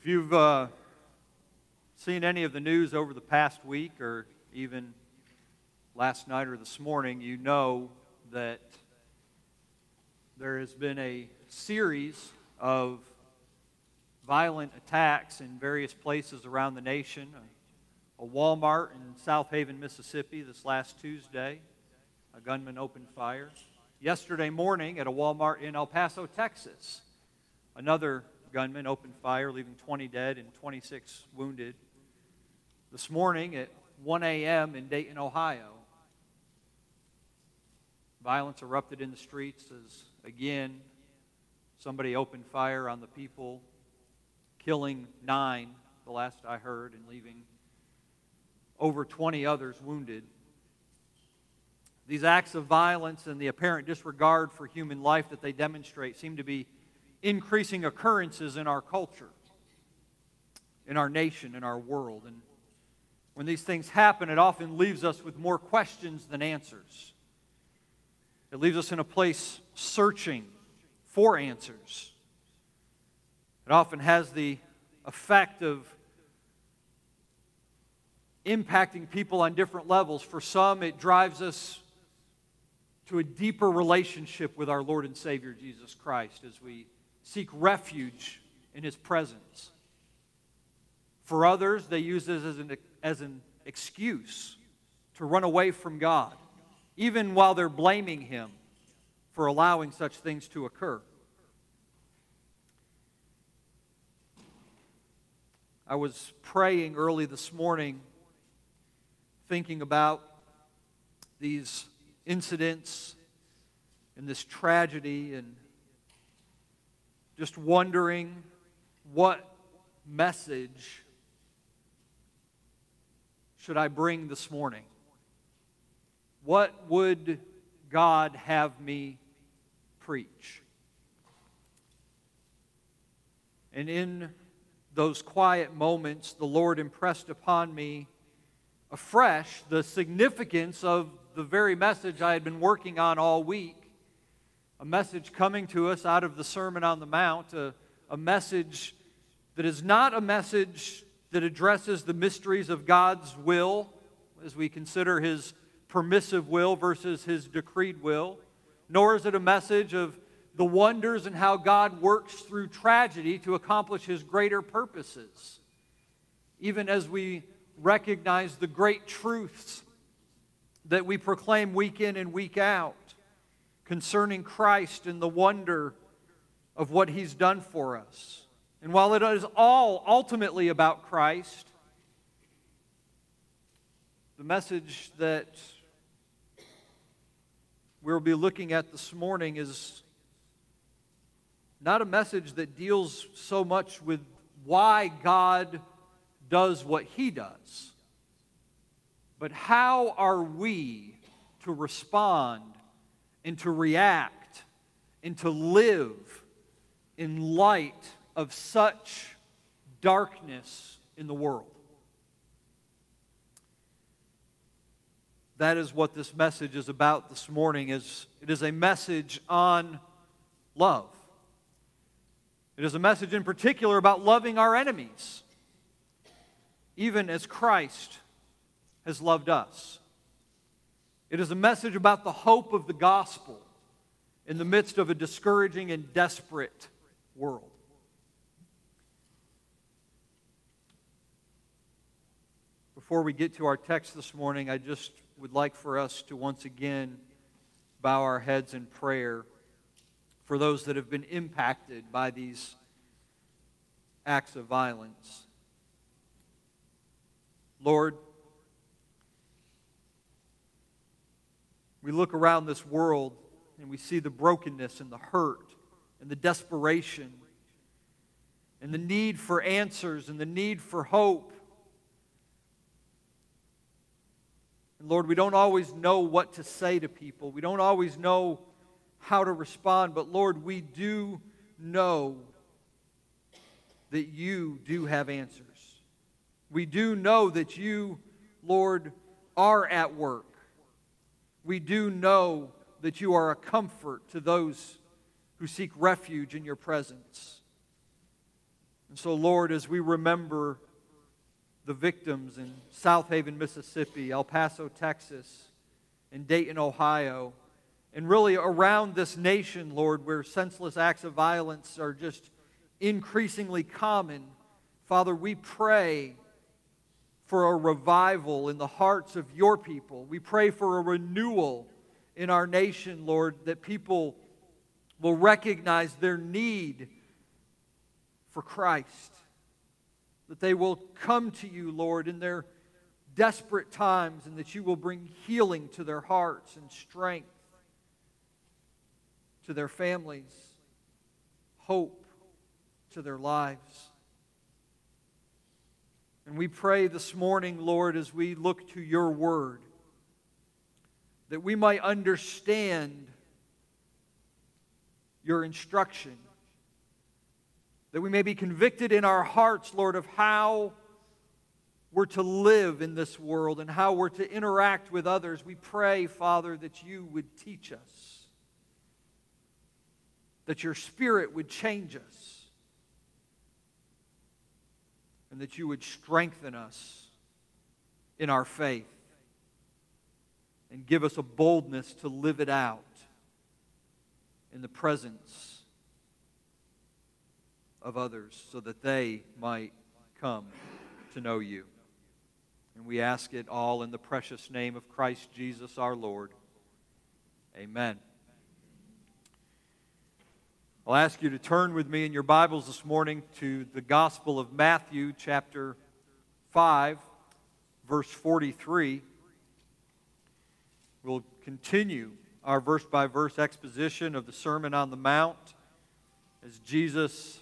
If you've uh, seen any of the news over the past week or even last night or this morning, you know that there has been a series of violent attacks in various places around the nation. A Walmart in Southaven, Mississippi, this last Tuesday, a gunman opened fire. Yesterday morning at a Walmart in El Paso, Texas, another gunman opened fire, leaving 20 dead and 26 wounded. This morning at 1 a.m. in Dayton, Ohio, violence erupted in the streets as, again, somebody opened fire on the people, killing nine, the last I heard, and leaving over 20 others wounded. These acts of violence and the apparent disregard for human life that they demonstrate seem to be increasing occurrences in our culture, in our nation, in our world. And when these things happen, it often leaves us with more questions than answers. It leaves us in a place searching for answers. It often has the effect of impacting people on different levels. For some, it drives us to a deeper relationship with our Lord and Savior Jesus Christ as we seek refuge in his presence. For others, they use this as an, as an excuse to run away from God, even while they're blaming him for allowing such things to occur. I was praying early this morning, thinking about these incidents and this tragedy and just wondering what message should I bring this morning? What would God have me preach? And in those quiet moments, the Lord impressed upon me afresh the significance of the very message I had been working on all week a message coming to us out of the Sermon on the Mount, a, a message that is not a message that addresses the mysteries of God's will as we consider his permissive will versus his decreed will, nor is it a message of the wonders and how God works through tragedy to accomplish his greater purposes. Even as we recognize the great truths that we proclaim week in and week out concerning Christ and the wonder of what he's done for us. And while it is all ultimately about Christ, the message that we'll be looking at this morning is not a message that deals so much with why God does what he does, but how are we to respond and to react and to live in light of such darkness in the world. That is what this message is about this morning is it is a message on love. It is a message in particular about loving our enemies even as Christ has loved us. It is a message about the hope of the gospel in the midst of a discouraging and desperate world. Before we get to our text this morning, I just would like for us to once again bow our heads in prayer for those that have been impacted by these acts of violence. Lord, We look around this world and we see the brokenness and the hurt and the desperation and the need for answers and the need for hope. And Lord, we don't always know what to say to people. We don't always know how to respond, but Lord, we do know that you do have answers. We do know that you, Lord, are at work we do know that you are a comfort to those who seek refuge in your presence. And so, Lord, as we remember the victims in Southaven, Mississippi, El Paso, Texas, and Dayton, Ohio, and really around this nation, Lord, where senseless acts of violence are just increasingly common, Father, we pray for a revival in the hearts of your people. We pray for a renewal in our nation, Lord, that people will recognize their need for Christ, that they will come to you, Lord, in their desperate times, and that you will bring healing to their hearts and strength to their families, hope to their lives. And we pray this morning, Lord, as we look to your word, that we might understand your instruction, that we may be convicted in our hearts, Lord, of how we're to live in this world and how we're to interact with others. We pray, Father, that you would teach us, that your Spirit would change us and that you would strengthen us in our faith and give us a boldness to live it out in the presence of others so that they might come to know you. And we ask it all in the precious name of Christ Jesus our Lord. Amen. I'll ask you to turn with me in your Bibles this morning to the Gospel of Matthew, chapter 5, verse 43. We'll continue our verse by verse exposition of the Sermon on the Mount as Jesus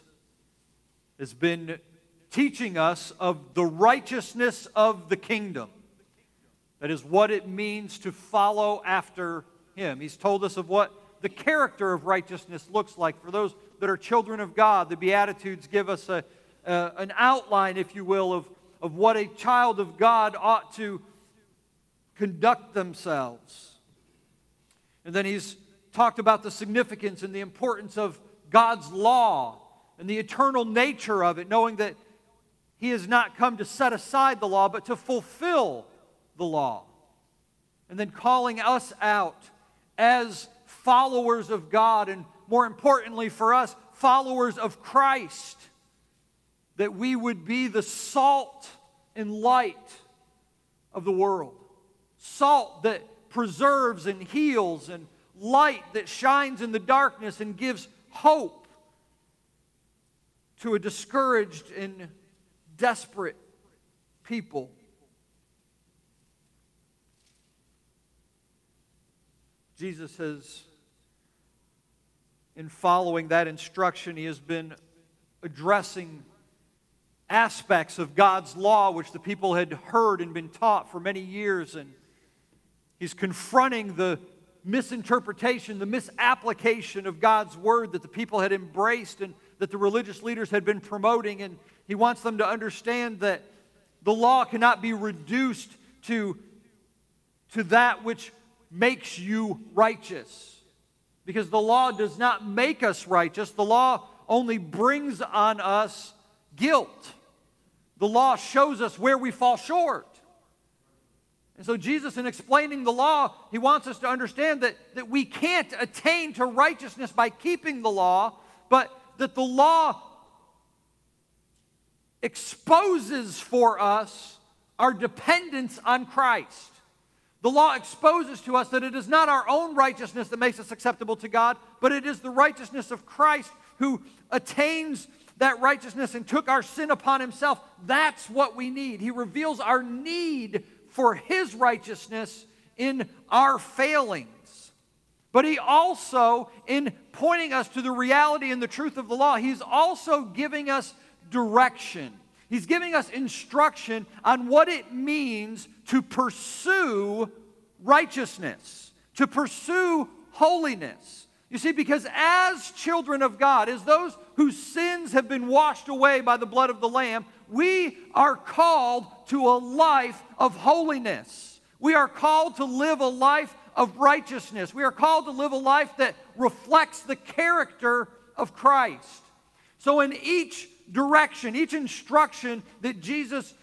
has been teaching us of the righteousness of the kingdom. That is what it means to follow after Him. He's told us of what the character of righteousness looks like. For those that are children of God, the Beatitudes give us a, an outline, if you will, of, of what a child of God ought to conduct themselves. And then he's talked about the significance and the importance of God's law and the eternal nature of it, knowing that he has not come to set aside the law, but to fulfill the law. And then calling us out as followers of God, and more importantly for us, followers of Christ, that we would be the salt and light of the world. Salt that preserves and heals, and light that shines in the darkness and gives hope to a discouraged and desperate people. Jesus has in following that instruction, he has been addressing aspects of God's law which the people had heard and been taught for many years. And he's confronting the misinterpretation, the misapplication of God's word that the people had embraced and that the religious leaders had been promoting. And he wants them to understand that the law cannot be reduced to, to that which makes you righteous because the law does not make us righteous. The law only brings on us guilt. The law shows us where we fall short. And so, Jesus, in explaining the law, he wants us to understand that, that we can't attain to righteousness by keeping the law, but that the law exposes for us our dependence on Christ. The law exposes to us that it is not our own righteousness that makes us acceptable to God, but it is the righteousness of Christ who attains that righteousness and took our sin upon himself. That's what we need. He reveals our need for his righteousness in our failings. But he also, in pointing us to the reality and the truth of the law, he's also giving us direction. He's giving us instruction on what it means to pursue righteousness, to pursue holiness. You see, because as children of God, as those whose sins have been washed away by the blood of the Lamb, we are called to a life of holiness. We are called to live a life of righteousness. We are called to live a life that reflects the character of Christ. So, in each direction, each instruction that Jesus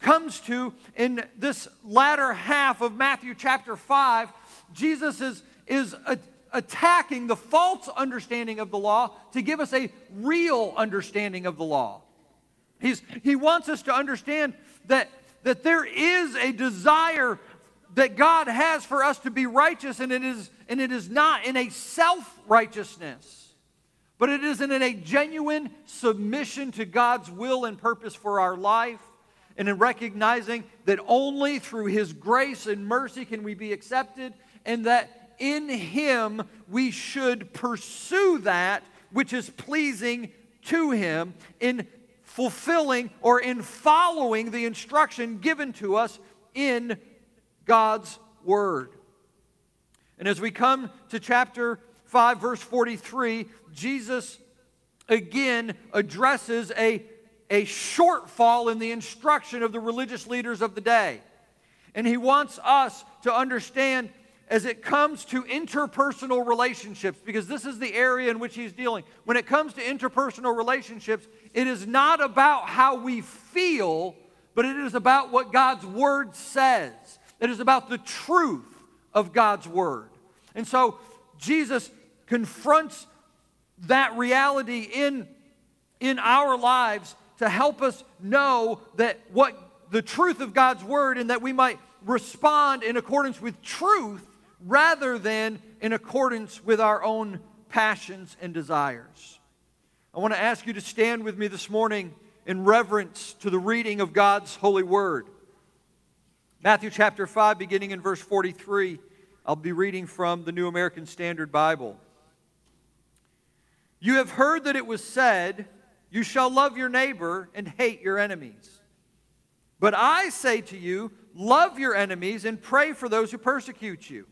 comes to in this latter half of Matthew chapter 5, Jesus is, is a, attacking the false understanding of the law to give us a real understanding of the law. He's, he wants us to understand that, that there is a desire that God has for us to be righteous, and it is, and it is not in a self righteousness, but it is in a genuine submission to God's will and purpose for our life, and in recognizing that only through His grace and mercy can we be accepted, and that in Him we should pursue that which is pleasing to Him in fulfilling or in following the instruction given to us in God's Word. And as we come to chapter 5, verse 43, Jesus again addresses a, a shortfall in the instruction of the religious leaders of the day. And he wants us to understand as it comes to interpersonal relationships, because this is the area in which he's dealing. When it comes to interpersonal relationships, it is not about how we feel, but it is about what God's word says. It is about the truth of God's word. And so Jesus confronts that reality in, in our lives to help us know that what the truth of God's word and that we might respond in accordance with truth rather than in accordance with our own passions and desires. I want to ask you to stand with me this morning in reverence to the reading of God's holy word. Matthew chapter 5, beginning in verse 43. I'll be reading from the New American Standard Bible. You have heard that it was said, You shall love your neighbor and hate your enemies. But I say to you, love your enemies and pray for those who persecute you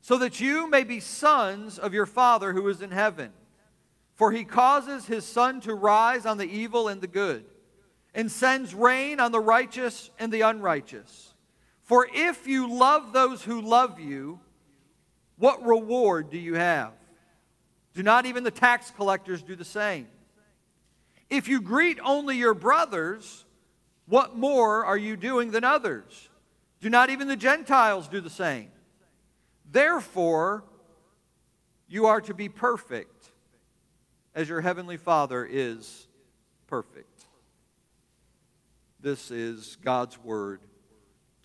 so that you may be sons of your Father who is in heaven. For he causes his sun to rise on the evil and the good, and sends rain on the righteous and the unrighteous. For if you love those who love you, what reward do you have? Do not even the tax collectors do the same? If you greet only your brothers, what more are you doing than others? Do not even the Gentiles do the same? Therefore, you are to be perfect as your heavenly Father is perfect. This is God's word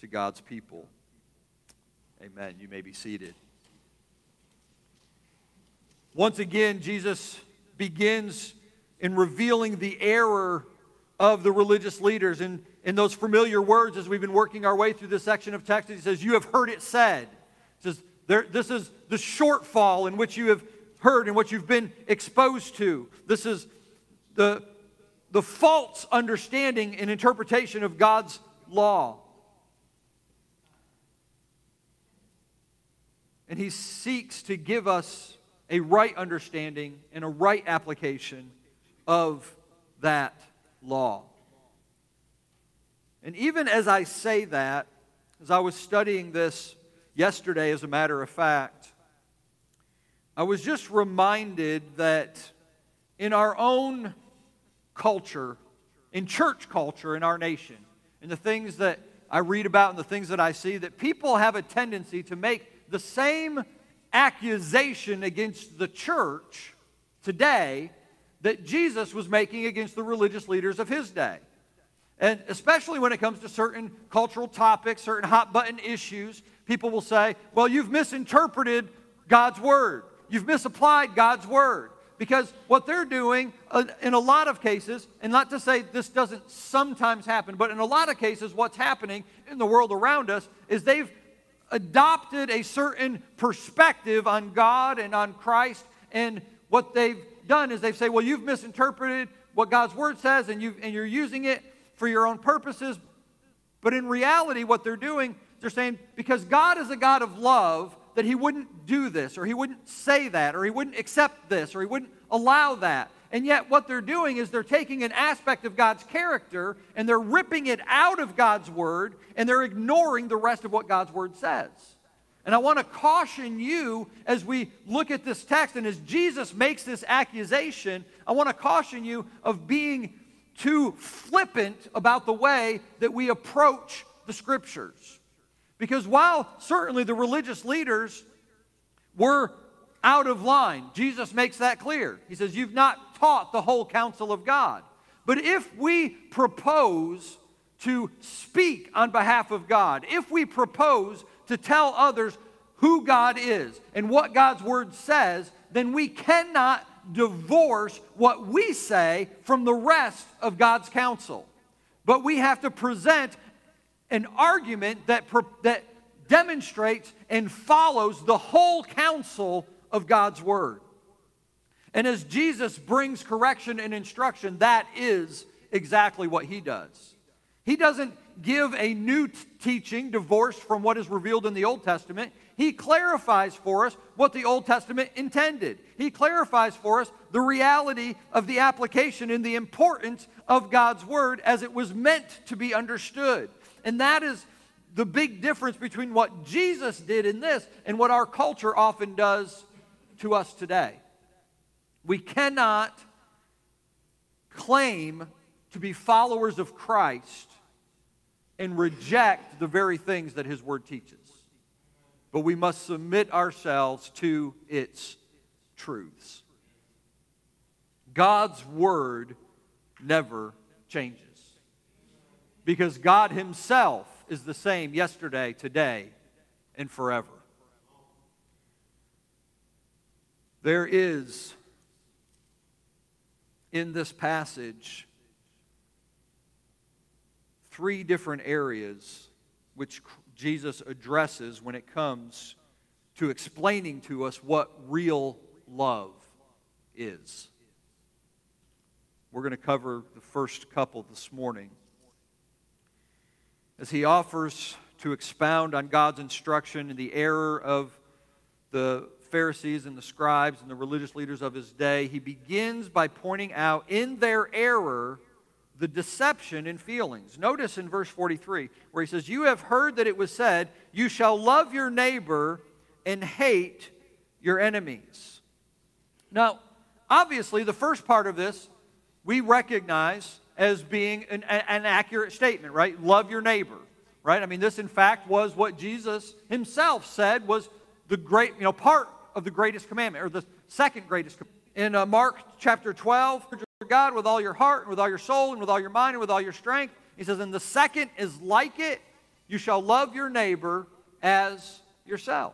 to God's people. Amen. You may be seated. Once again, Jesus begins in revealing the error of the religious leaders. In, in those familiar words, as we've been working our way through this section of text, he says, You have heard it said. He says, this is the shortfall in which you have heard and what you've been exposed to. This is the, the false understanding and interpretation of God's law. And he seeks to give us a right understanding and a right application of that law. And even as I say that, as I was studying this yesterday, as a matter of fact, I was just reminded that in our own culture, in church culture in our nation, in the things that I read about and the things that I see, that people have a tendency to make the same accusation against the church today that Jesus was making against the religious leaders of his day. And especially when it comes to certain cultural topics, certain hot button issues, people will say, well, you've misinterpreted God's word. You've misapplied God's word. Because what they're doing uh, in a lot of cases, and not to say this doesn't sometimes happen, but in a lot of cases, what's happening in the world around us is they've adopted a certain perspective on God and on Christ. And what they've done is they've said, well, you've misinterpreted what God's word says, and, you and you're using it for your own purposes. But in reality, what they're doing they're saying because God is a God of love, that He wouldn't do this, or He wouldn't say that, or He wouldn't accept this, or He wouldn't allow that. And yet, what they're doing is they're taking an aspect of God's character and they're ripping it out of God's Word and they're ignoring the rest of what God's Word says. And I want to caution you as we look at this text and as Jesus makes this accusation, I want to caution you of being too flippant about the way that we approach the scriptures. Because while certainly the religious leaders were out of line, Jesus makes that clear. He says, You've not taught the whole counsel of God. But if we propose to speak on behalf of God, if we propose to tell others who God is and what God's word says, then we cannot divorce what we say from the rest of God's counsel. But we have to present an argument that, that demonstrates and follows the whole counsel of God's word. And as Jesus brings correction and instruction, that is exactly what he does. He doesn't give a new t- teaching divorced from what is revealed in the Old Testament. He clarifies for us what the Old Testament intended. He clarifies for us the reality of the application and the importance of God's Word as it was meant to be understood. And that is the big difference between what Jesus did in this and what our culture often does to us today. We cannot claim to be followers of Christ and reject the very things that His Word teaches. But we must submit ourselves to its truths. God's Word never changes because God Himself is the same yesterday, today, and forever. There is in this passage three different areas which Jesus addresses when it comes to explaining to us what real love is. We're going to cover the first couple this morning. As he offers to expound on God's instruction and the error of the Pharisees and the scribes and the religious leaders of his day, he begins by pointing out in their error the deception in feelings. Notice in verse 43 where he says, You have heard that it was said, You shall love your neighbor and hate your enemies. Now, obviously, the first part of this we recognize as being an, an accurate statement, right? Love your neighbor, right? I mean, this in fact was what Jesus himself said was the great, you know, part of the greatest commandment, or the second greatest commandment. In uh, Mark chapter 12, God with all your heart, and with all your soul, and with all your mind, and with all your strength. He says, and the second is like it you shall love your neighbor as yourself.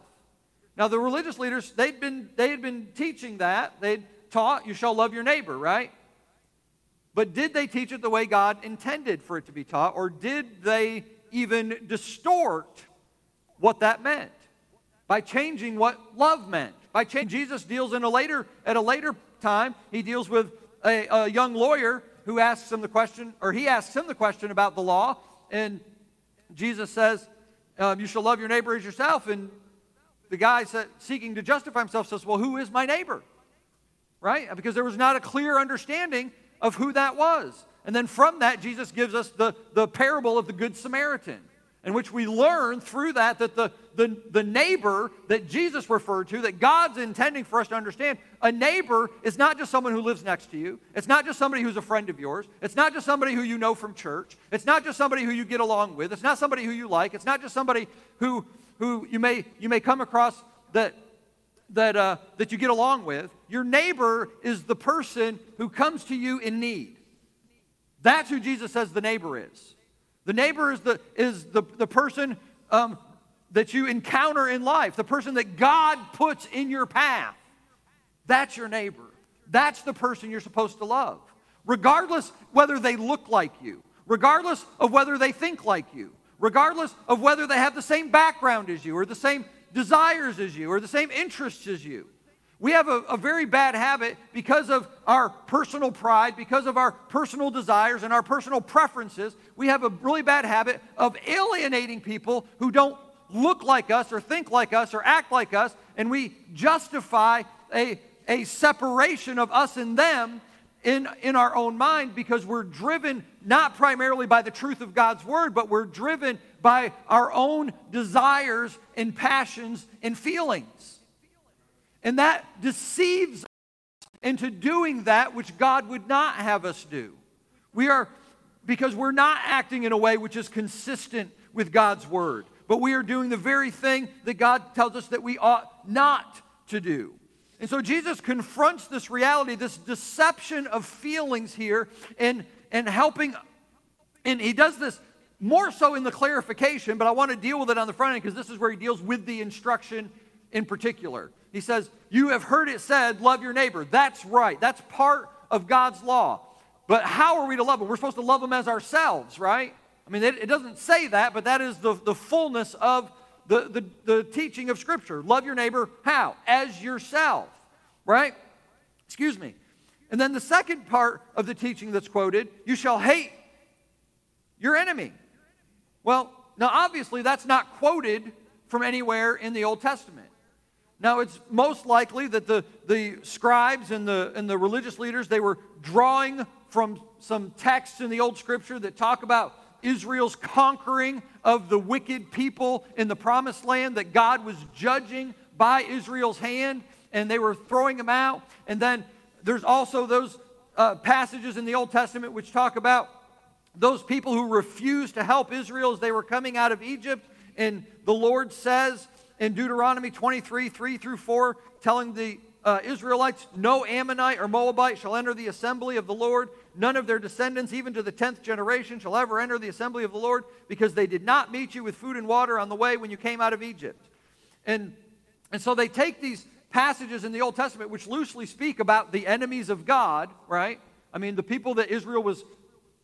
Now, the religious leaders, they'd been, they had been teaching that. They'd taught, you shall love your neighbor, right? But did they teach it the way God intended for it to be taught, or did they even distort what that meant? By changing what love meant. By changing, Jesus deals in a later, at a later time, he deals with a, a young lawyer who asks him the question, or he asks him the question about the law, and Jesus says, um, You shall love your neighbor as yourself. And the guy said, seeking to justify himself says, Well, who is my neighbor? Right? Because there was not a clear understanding of who that was. And then from that, Jesus gives us the, the parable of the Good Samaritan in which we learn through that that the, the, the neighbor that Jesus referred to, that God's intending for us to understand, a neighbor is not just someone who lives next to you. It's not just somebody who's a friend of yours. It's not just somebody who you know from church. It's not just somebody who you get along with. It's not somebody who you like. It's not just somebody who, who you, may, you may come across that, that, uh, that you get along with. Your neighbor is the person who comes to you in need. That's who Jesus says the neighbor is. The neighbor is the, is the, the person um, that you encounter in life, the person that God puts in your path. That's your neighbor. That's the person you're supposed to love, regardless whether they look like you, regardless of whether they think like you, regardless of whether they have the same background as you, or the same desires as you, or the same interests as you. We have a, a, very bad habit because of our personal pride, because of our personal desires and our personal preferences. We have a really bad habit of alienating people who don't look like us or think like us or act like us, and we justify a, a separation of us and them in, in our own mind because we're driven not primarily by the truth of God's word, but we're driven by our own desires and passions and feelings. And that deceives us into doing that which God would not have us do. We are, because we're not acting in a way which is consistent with God's word, but we are doing the very thing that God tells us that we ought not to do. And so Jesus confronts this reality, this deception of feelings here, and, and helping, and he does this more so in the clarification, but I want to deal with it on the front end because this is where he deals with the instruction in particular. He says, You have heard it said, love your neighbor. That's right. That's part of God's law. But how are we to love them? We're supposed to love them as ourselves, right? I mean, it, it doesn't say that, but that is the, the fullness of the, the, the teaching of Scripture. Love your neighbor how? As yourself, right? Excuse me. And then the second part of the teaching that's quoted you shall hate your enemy. Well, now obviously that's not quoted from anywhere in the Old Testament. Now it's most likely that the, the scribes and the, and the religious leaders, they were drawing from some texts in the Old Scripture that talk about Israel's conquering of the wicked people in the promised land that God was judging by Israel's hand, and they were throwing them out. And then there's also those uh, passages in the Old Testament which talk about those people who refused to help Israel as they were coming out of Egypt. And the Lord says in Deuteronomy 23 3 through 4, telling the uh, Israelites, No Ammonite or Moabite shall enter the assembly of the Lord. None of their descendants, even to the tenth generation, shall ever enter the assembly of the Lord, because they did not meet you with food and water on the way when you came out of Egypt. And, and so they take these passages in the Old Testament which loosely speak about the enemies of God, right? I mean, the people that Israel was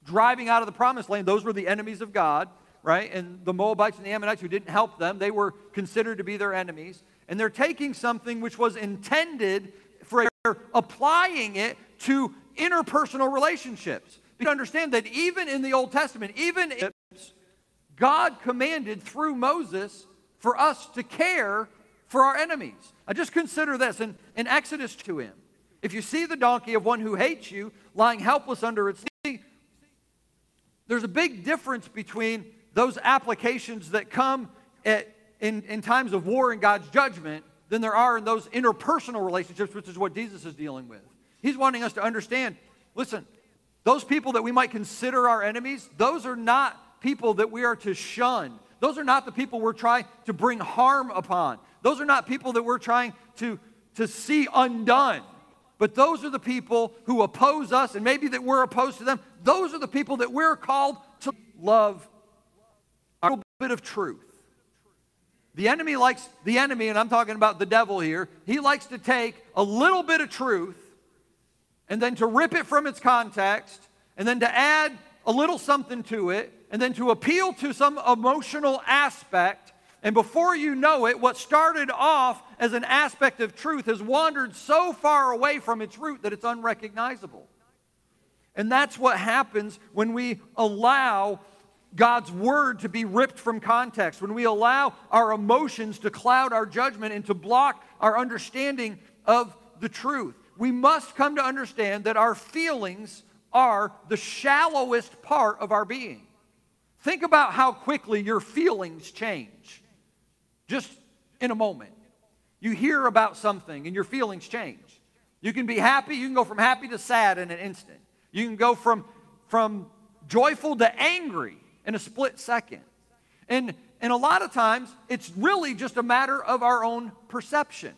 driving out of the promised land, those were the enemies of God, right? And the Moabites and the Ammonites who didn't help them, they were considered to be their enemies. And they're taking something which was intended for applying it to interpersonal relationships. You understand that even in the Old Testament, even if God commanded through Moses for us to care for our enemies. I just consider this in, in Exodus to him. If you see the donkey of one who hates you lying helpless under its knee, there's a big difference between those applications that come at in, in times of war and God's judgment than there are in those interpersonal relationships, which is what Jesus is dealing with. He's wanting us to understand listen, those people that we might consider our enemies, those are not people that we are to shun. Those are not the people we're trying to bring harm upon. Those are not people that we're trying to, to see undone. But those are the people who oppose us, and maybe that we're opposed to them. Those are the people that we're called to love bit of truth. The enemy likes, the enemy, and I'm talking about the devil here, he likes to take a little bit of truth and then to rip it from its context and then to add a little something to it and then to appeal to some emotional aspect. And before you know it, what started off as an aspect of truth has wandered so far away from its root that it's unrecognizable. And that's what happens when we allow God's word to be ripped from context, when we allow our emotions to cloud our judgment and to block our understanding of the truth. We must come to understand that our feelings are the shallowest part of our being. Think about how quickly your feelings change just in a moment. You hear about something and your feelings change. You can be happy, you can go from happy to sad in an instant. You can go from, from joyful to angry in a split second. And, and a lot of times, it's really just a matter of our own perception.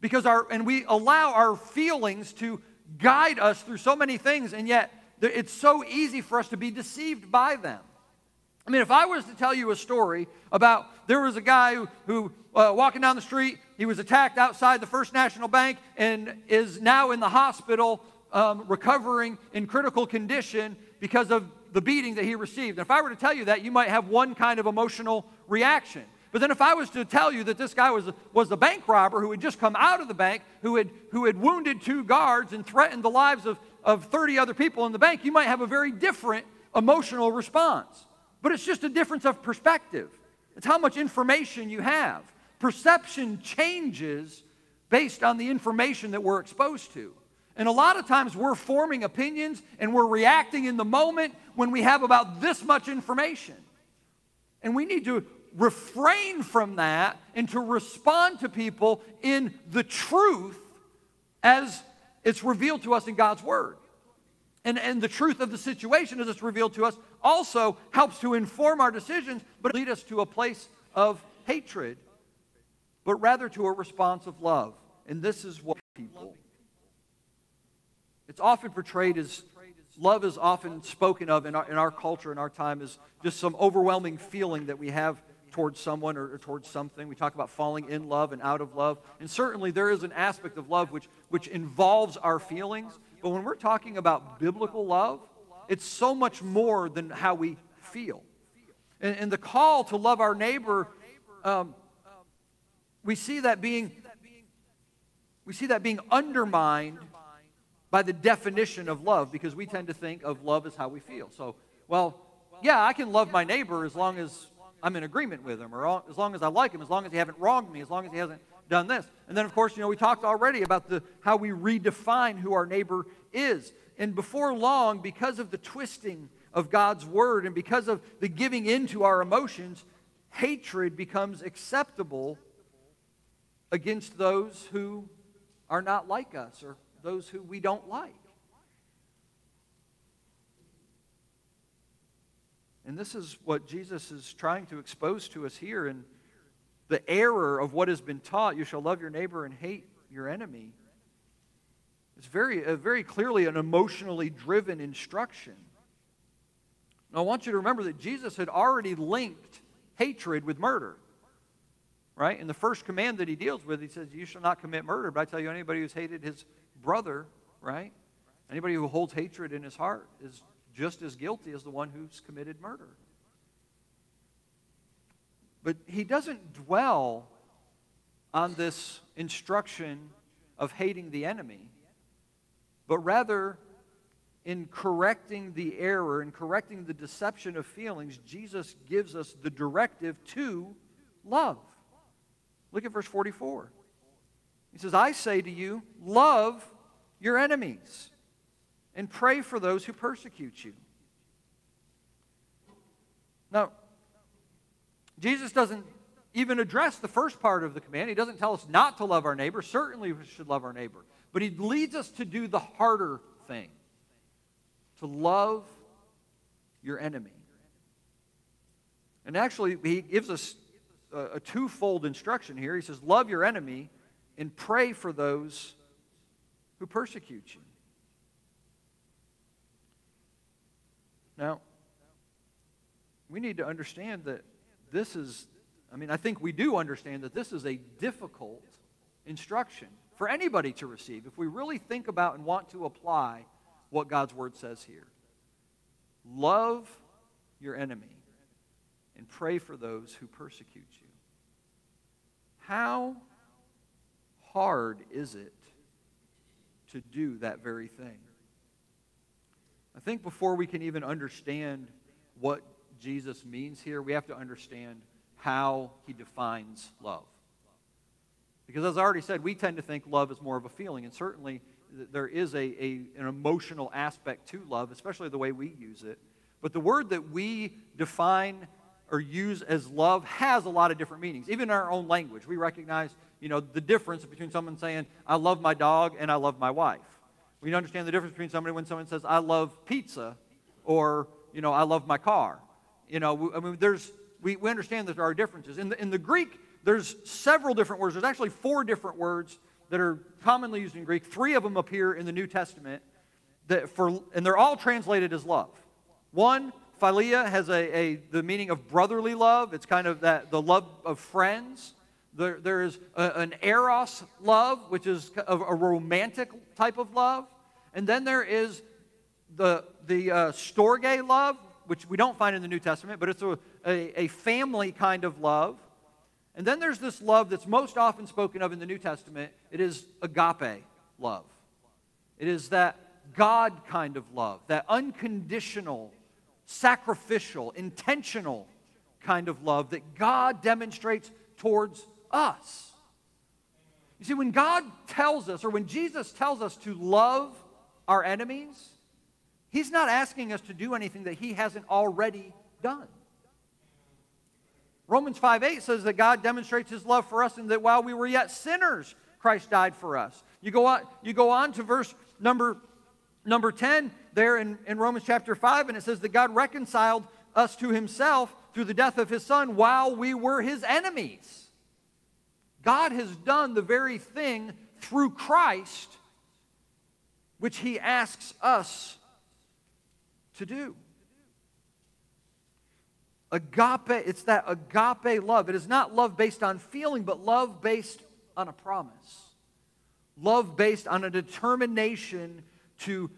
Because our, and we allow our feelings to guide us through so many things, and yet it's so easy for us to be deceived by them. I mean, if I was to tell you a story about there was a guy who, who uh, walking down the street, he was attacked outside the First National Bank and is now in the hospital um, recovering in critical condition because of the beating that he received. And if I were to tell you that, you might have one kind of emotional reaction. But then if I was to tell you that this guy was, was a bank robber who had just come out of the bank, who had, who had wounded two guards and threatened the lives of, of 30 other people in the bank, you might have a very different emotional response. But it's just a difference of perspective. It's how much information you have. Perception changes based on the information that we're exposed to. And a lot of times we're forming opinions and we're reacting in the moment when we have about this much information. And we need to refrain from that and to respond to people in the truth as it's revealed to us in God's Word. And, and the truth of the situation as it's revealed to us also helps to inform our decisions, but lead us to a place of hatred, but rather to a response of love. And this is what people. It's often portrayed as love is often spoken of in our, in our culture, in our time, as just some overwhelming feeling that we have towards someone or, or, towards something. We talk about falling in love and out of love. And certainly there is an aspect of love which, which involves our feelings. But when we're talking about biblical love, it's so much more than how we feel. And, and the call to love our neighbor, um, we see that being we see that being undermined by the definition of love because we tend to think of love as how we feel. So, well, yeah, I can love my neighbor as long as I'm in agreement with him, or as long as I like him, as long as he hasn't wronged me, as long as he hasn't done this. And then, of course, you know, we talked already about the, how we redefine who our neighbor is. And before long, because of the twisting of God's word and because of the giving into our emotions, hatred becomes acceptable against those who are not like us or those who we don't like. And this is what Jesus is trying to expose to us here in the error of what has been taught you shall love your neighbor and hate your enemy. It's very, uh, very clearly an emotionally driven instruction. Now, I want you to remember that Jesus had already linked hatred with murder. Right? In the first command that he deals with, he says, You shall not commit murder. But I tell you, anybody who's hated his brother, right? Anybody who holds hatred in his heart is just as guilty as the one who's committed murder. But he doesn't dwell on this instruction of hating the enemy, but rather in correcting the error and correcting the deception of feelings, Jesus gives us the directive to love. Look at verse 44. He says, I say to you, love your enemies and pray for those who persecute you. Now, Jesus doesn't even address the first part of the command. He doesn't tell us not to love our neighbor. Certainly, we should love our neighbor. But he leads us to do the harder thing to love your enemy. And actually, he gives us a, a twofold instruction here. He says, Love your enemy and pray for those who persecute you. Now, we need to understand that this is, I mean, I think we do understand that this is a difficult instruction for anybody to receive if we really think about and want to apply what God's word says here. Love your enemy and pray for those who persecute you. How hard is it to do that very thing? I think before we can even understand what Jesus means here, we have to understand how he defines love. Because as I already said, we tend to think love is more of a feeling, and certainly there is a, a, an emotional aspect to love, especially the way we use it. But the word that we define or use as love has a lot of different meanings. Even in our own language, we recognize you know, the difference between someone saying, I love my dog and I love my wife. We understand the difference between somebody when someone says, I love pizza or, you know, I love my car. You know, I mean, there's, we, we understand that there are differences. In the, in the Greek, there's several different words. There's actually four different words that are commonly used in Greek. Three of them appear in the New Testament, that for, and they're all translated as love. One, philia, has a, a, the meaning of brotherly love. It's kind of that, the love of friends. There, there is a, an eros love, which is a, a, romantic type of love. And then there is the, the uh, storge love, which we don't find in the New Testament, but it's a, a, a family kind of love. And then there's this love that's most often spoken of in the New Testament. It is agape love. It is that God kind of love, that unconditional, sacrificial, intentional kind of love that God demonstrates towards us. You see, when God tells us, or when Jesus tells us to love our enemies, He's not asking us to do anything that He hasn't already done. Romans 5 8 says that God demonstrates His love for us and that while we were yet sinners, Christ died for us. You go on, you go on to verse number, number 10 there in, in Romans chapter 5, and it says that God reconciled us to Himself through the death of His Son while we were His enemies. God has done the very thing through Christ which he asks us to do. Agape, it's that agape love. It is not love based on feeling, but love based on a promise. Love based on a determination to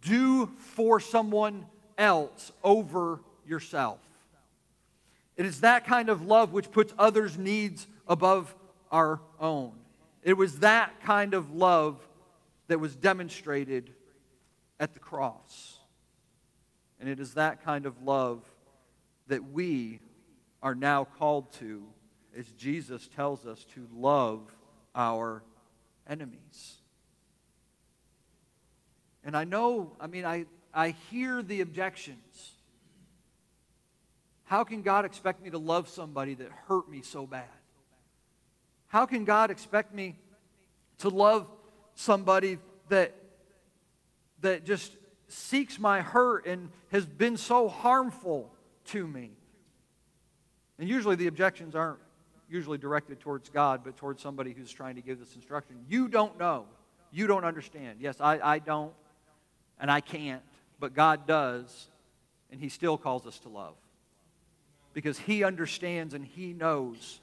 do for someone else over yourself. It is that kind of love which puts others' needs above our own. It was that kind of love that was demonstrated at the cross. And it is that kind of love that we are now called to as Jesus tells us to love our enemies. And I know, I mean, I, I hear the objections. How can God expect me to love somebody that hurt me so bad? How can God expect me to love somebody that, that just seeks my hurt and has been so harmful to me? And usually the objections aren't usually directed towards God, but towards somebody who's trying to give this instruction. You don't know. You don't understand. Yes, I, I don't, and I can't, but God does, and He still calls us to love. Because He understands and He knows.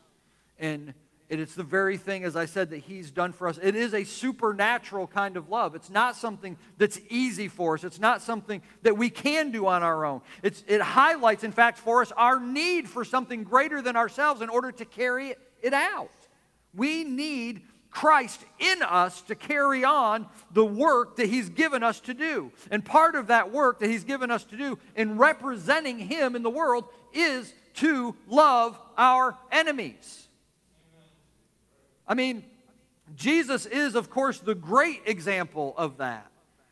And it is the very thing, as I said, that He's done for us. It is a supernatural kind of love. It's not something that's easy for us. It's not something that we can do on our own. It's, it highlights, in fact, for us our need for something greater than ourselves in order to carry it out. We need Christ in us to carry on the work that He's given us to do. And part of that work that He's given us to do in representing Him in the world is to love our enemies. I mean, Jesus is, of course, the great example of that.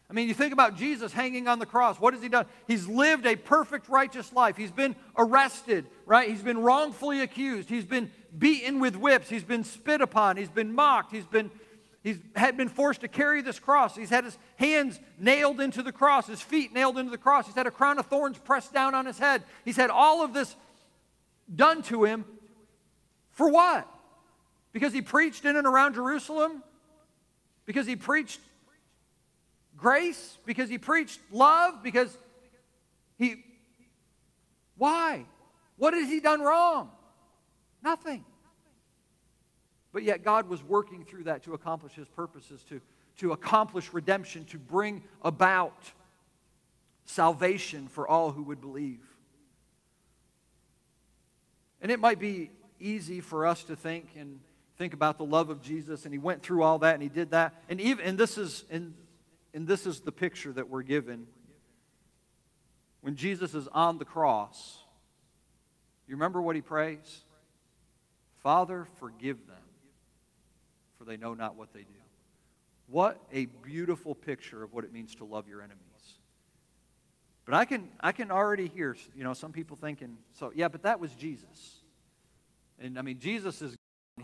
I mean, you think about Jesus hanging on the cross. What has he done? He's lived a perfect, righteous life. He's been arrested, right? He's been wrongfully accused. He's been beaten with whips. He's been spit upon. He's been mocked. He's been He's had been forced to carry this cross. He's had his hands nailed into the cross, his feet nailed into the cross. He's had a crown of thorns pressed down on his head. He's had all of this done to him for what? Because he preached in and around Jerusalem? Because he preached grace? Because he preached love? Because he. Why? What has he done wrong? Nothing. But yet God was working through that to accomplish his purposes, to, to accomplish redemption, to bring about salvation for all who would believe. And it might be easy for us to think, and think about the love of Jesus, and he went through all that and he did that. And even and this is and, and this is the picture that we're given. When Jesus is on the cross, you remember what he prays? Father, forgive them, for they know not what they do. What a beautiful picture of what it means to love your enemies. But I can, I can already hear, you know, some people thinking, so yeah, but that was Jesus. And I mean, Jesus is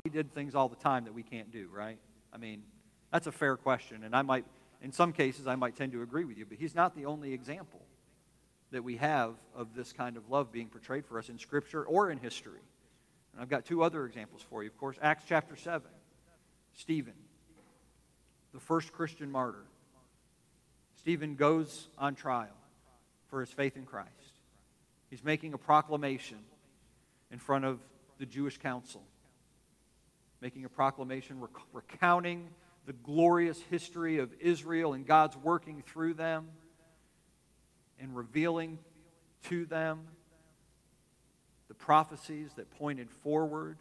he did things all the time that we can't do, right? I mean, that's a fair question. And I might, in some cases, I might tend to agree with you, but he's not the only example that we have of this kind of love being portrayed for us in Scripture or in history. And I've got two other examples for you. Of course, Acts chapter 7, Stephen, the first Christian martyr. Stephen goes on trial for his faith in Christ. He's making a proclamation in front of the Jewish council making a proclamation rec- recounting the glorious history of Israel and God's working through them and revealing to them the prophecies that pointed forward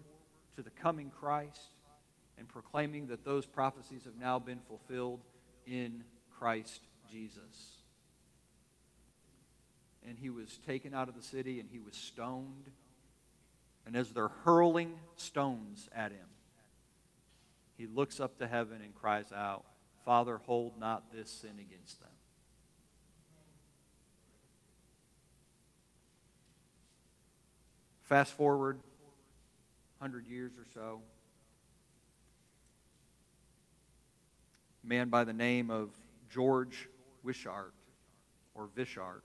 to the coming Christ and proclaiming that those prophecies have now been fulfilled in Christ Jesus. And he was taken out of the city and he was stoned. And as they're hurling stones at him, he looks up to heaven and cries out, Father, hold not this sin against them. Fast forward 100 years or so. A man by the name of George Wishart, or Vishart.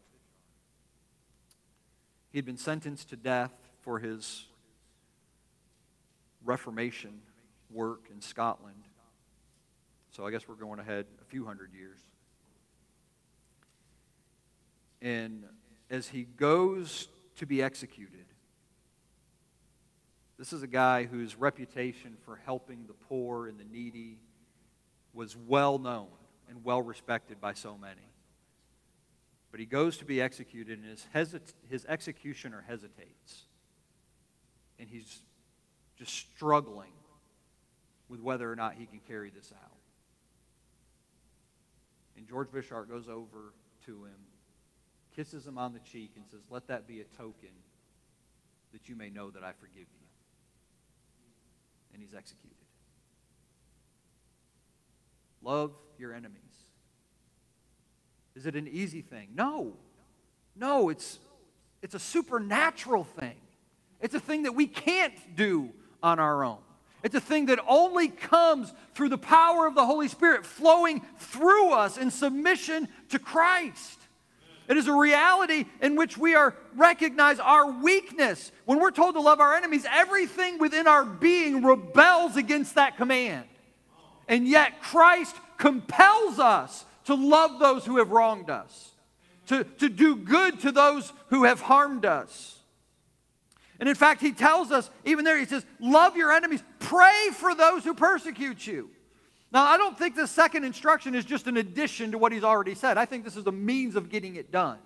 He had been sentenced to death for his Reformation work in Scotland. So I guess we're going ahead a few hundred years. And as he goes to be executed, this is a guy whose reputation for helping the poor and the needy was well known and well respected by so many. But he goes to be executed, and his, hesit- his executioner hesitates. And he's just struggling with whether or not he can carry this out. And George Wishart goes over to him, kisses him on the cheek, and says, Let that be a token that you may know that I forgive you. And he's executed. Love your enemies. Is it an easy thing? No. No, it's, it's a supernatural thing. It's a thing that we can't do on our own. It's a thing that only comes through the power of the Holy Spirit flowing through us in submission to Christ. It is a reality in which we are recognize our weakness. When we're told to love our enemies, everything within our being rebels against that command. And yet Christ compels us to love those who have wronged us, to, to do good to those who have harmed us. And in fact, he tells us, even there, he says, Love your enemies, pray for those who persecute you. Now, I don't think the second instruction is just an addition to what he's already said. I think this is a means of getting it done.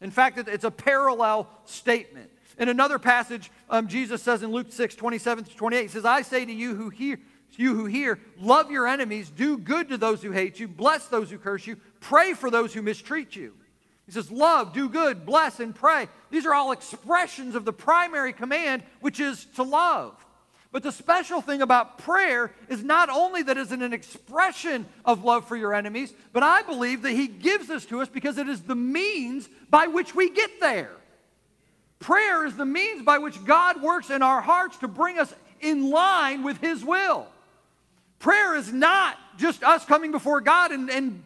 In fact, it's a parallel statement. In another passage, um, Jesus says in Luke 6, 27 to 28, he says, I say to you who hear, you who hear, love your enemies, do good to those who hate you, bless those who curse you, pray for those who mistreat you. He says, love, do good, bless, and pray. These are all expressions of the primary command, which is to love. But the special thing about prayer is not only that it's an expression of love for your enemies, but I believe that He gives this to us because it is the means by which we get there. Prayer is the means by which God works in our hearts to bring us in line with His will. Prayer is not just us coming before God and, and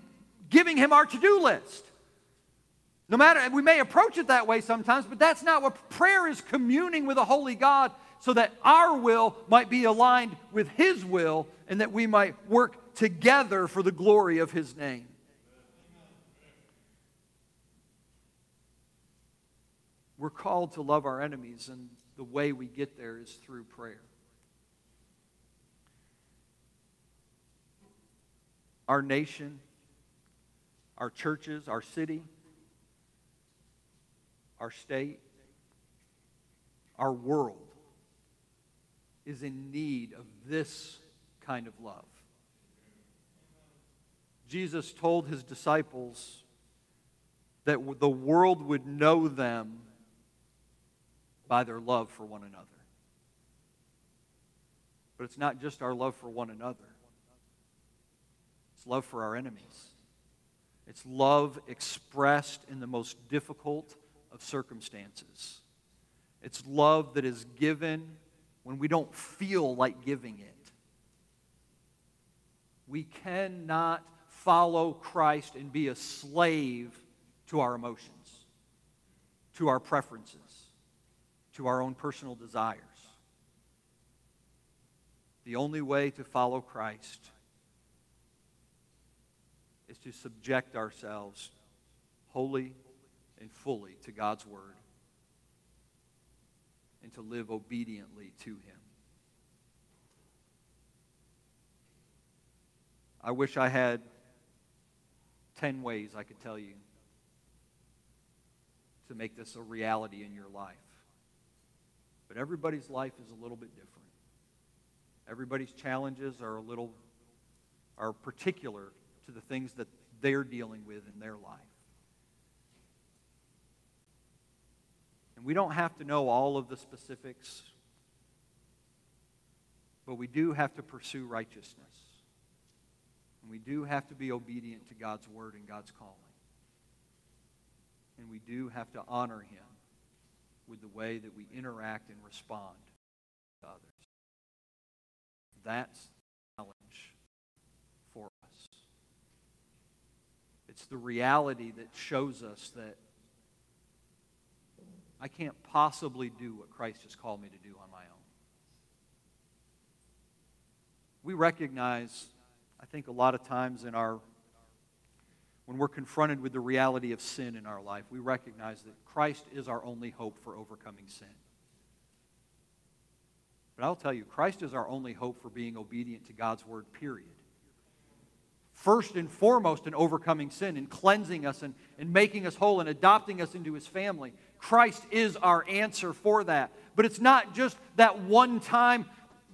giving Him our to do list. No matter, we may approach it that way sometimes, but that's not what prayer is communing with a holy God so that our will might be aligned with His will and that we might work together for the glory of His name. We're called to love our enemies, and the way we get there is through prayer. our nation, our churches, our city, our state, our world is in need of this kind of love. Jesus told his disciples that the world would know them by their love for one another. But it's not just our love for one another. It's love for our enemies. It's love expressed in the most difficult of circumstances. It's love that is given when we don't feel like giving it. We cannot follow Christ and be a slave to our emotions, to our preferences, to our own personal desires. The only way to follow Christ is to subject ourselves wholly and fully to God's Word and to live obediently to Him. I wish I had 10 ways I could tell you to make this a reality in your life. But everybody's life is a little bit different. Everybody's challenges are a little are particular to the things that they're dealing with in their life. And we don't have to know all of the specifics, but we do have to pursue righteousness. And we do have to be obedient to God's word and God's calling. And we do have to honor him with the way that we interact and respond to others. That's the challenge for us. It's the reality that shows us that I can't possibly do what Christ has called me to do on my own. We recognize, I think, a lot of times in our when we're confronted with the reality of sin in our life, we recognize that Christ is our only hope for overcoming sin. But I'll tell you, Christ is our only hope for being obedient to God's word, period. First and foremost, in overcoming sin and cleansing us and, and making us whole and adopting us into his family. Christ is our answer for that. But it's not just that one time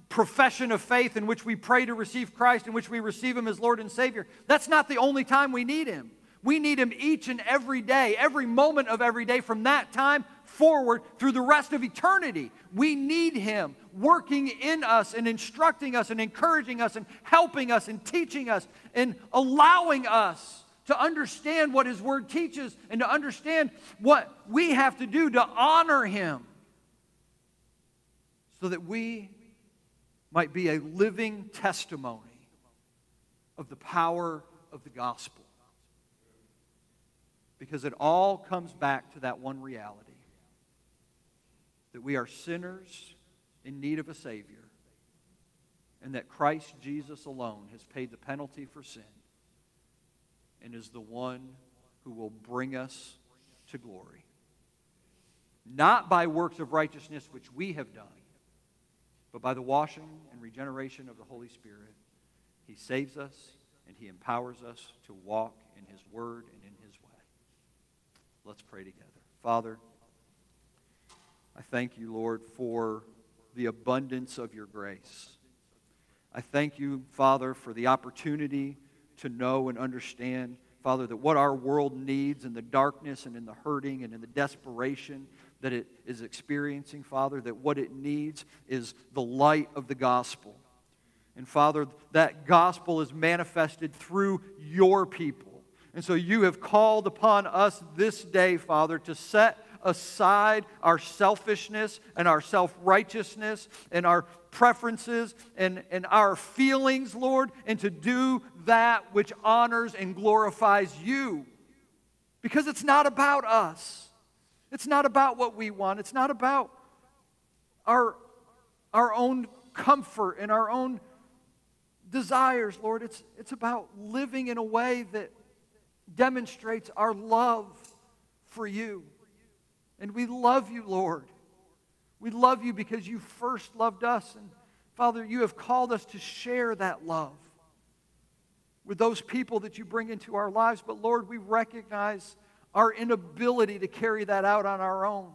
profession of faith in which we pray to receive Christ, in which we receive Him as Lord and Savior. That's not the only time we need Him. We need Him each and every day, every moment of every day from that time forward through the rest of eternity. We need Him working in us and instructing us and encouraging us and helping us and teaching us and allowing us to understand what His Word teaches and to understand what we have to do to honor Him so that we might be a living testimony of the power of the gospel. Because it all comes back to that one reality that we are sinners in need of a Savior, and that Christ Jesus alone has paid the penalty for sin and is the one who will bring us to glory. Not by works of righteousness which we have done but by the washing and regeneration of the Holy Spirit, He saves us and He empowers us to walk in His Word and in His way. Let's pray together. Father, I thank you, Lord, for the abundance of your grace. I thank you, Father, for the opportunity to know and understand, Father, that what our world needs in the darkness and in the hurting and in the desperation that it is experiencing, Father, that what it needs is the light of the gospel. And Father, that gospel is manifested through your people. And so you have called upon us this day, Father, to set aside our selfishness and our self righteousness and our preferences and, and our feelings, Lord, and to do that which honors and glorifies you. Because it's not about us. It's not about what we want. It's not about our, our own comfort and our own desires, Lord. It's, it's about living in a way that demonstrates our love for you. And we love you, Lord. We love you because you first loved us. And Father, you have called us to share that love with those people that you bring into our lives. But Lord, we recognize our inability to carry that out on our own.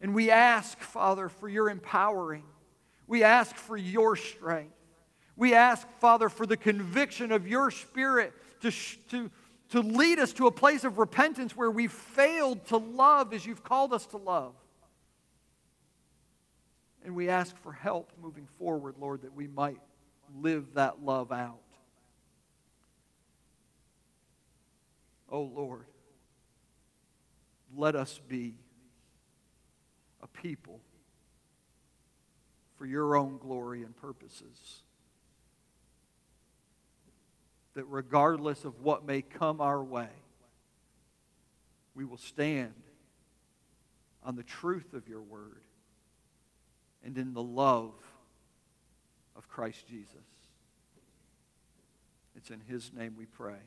And we ask, Father, for your empowering. We ask for your strength. We ask, Father, for the conviction of your Spirit to, to, to lead us to a place of repentance where we failed to love as you've called us to love. And we ask for help moving forward, Lord, that we might live that love out. Oh, Lord, let us be a people for your own glory and purposes. That regardless of what may come our way, we will stand on the truth of your word and in the love of Christ Jesus. It's in his name we pray.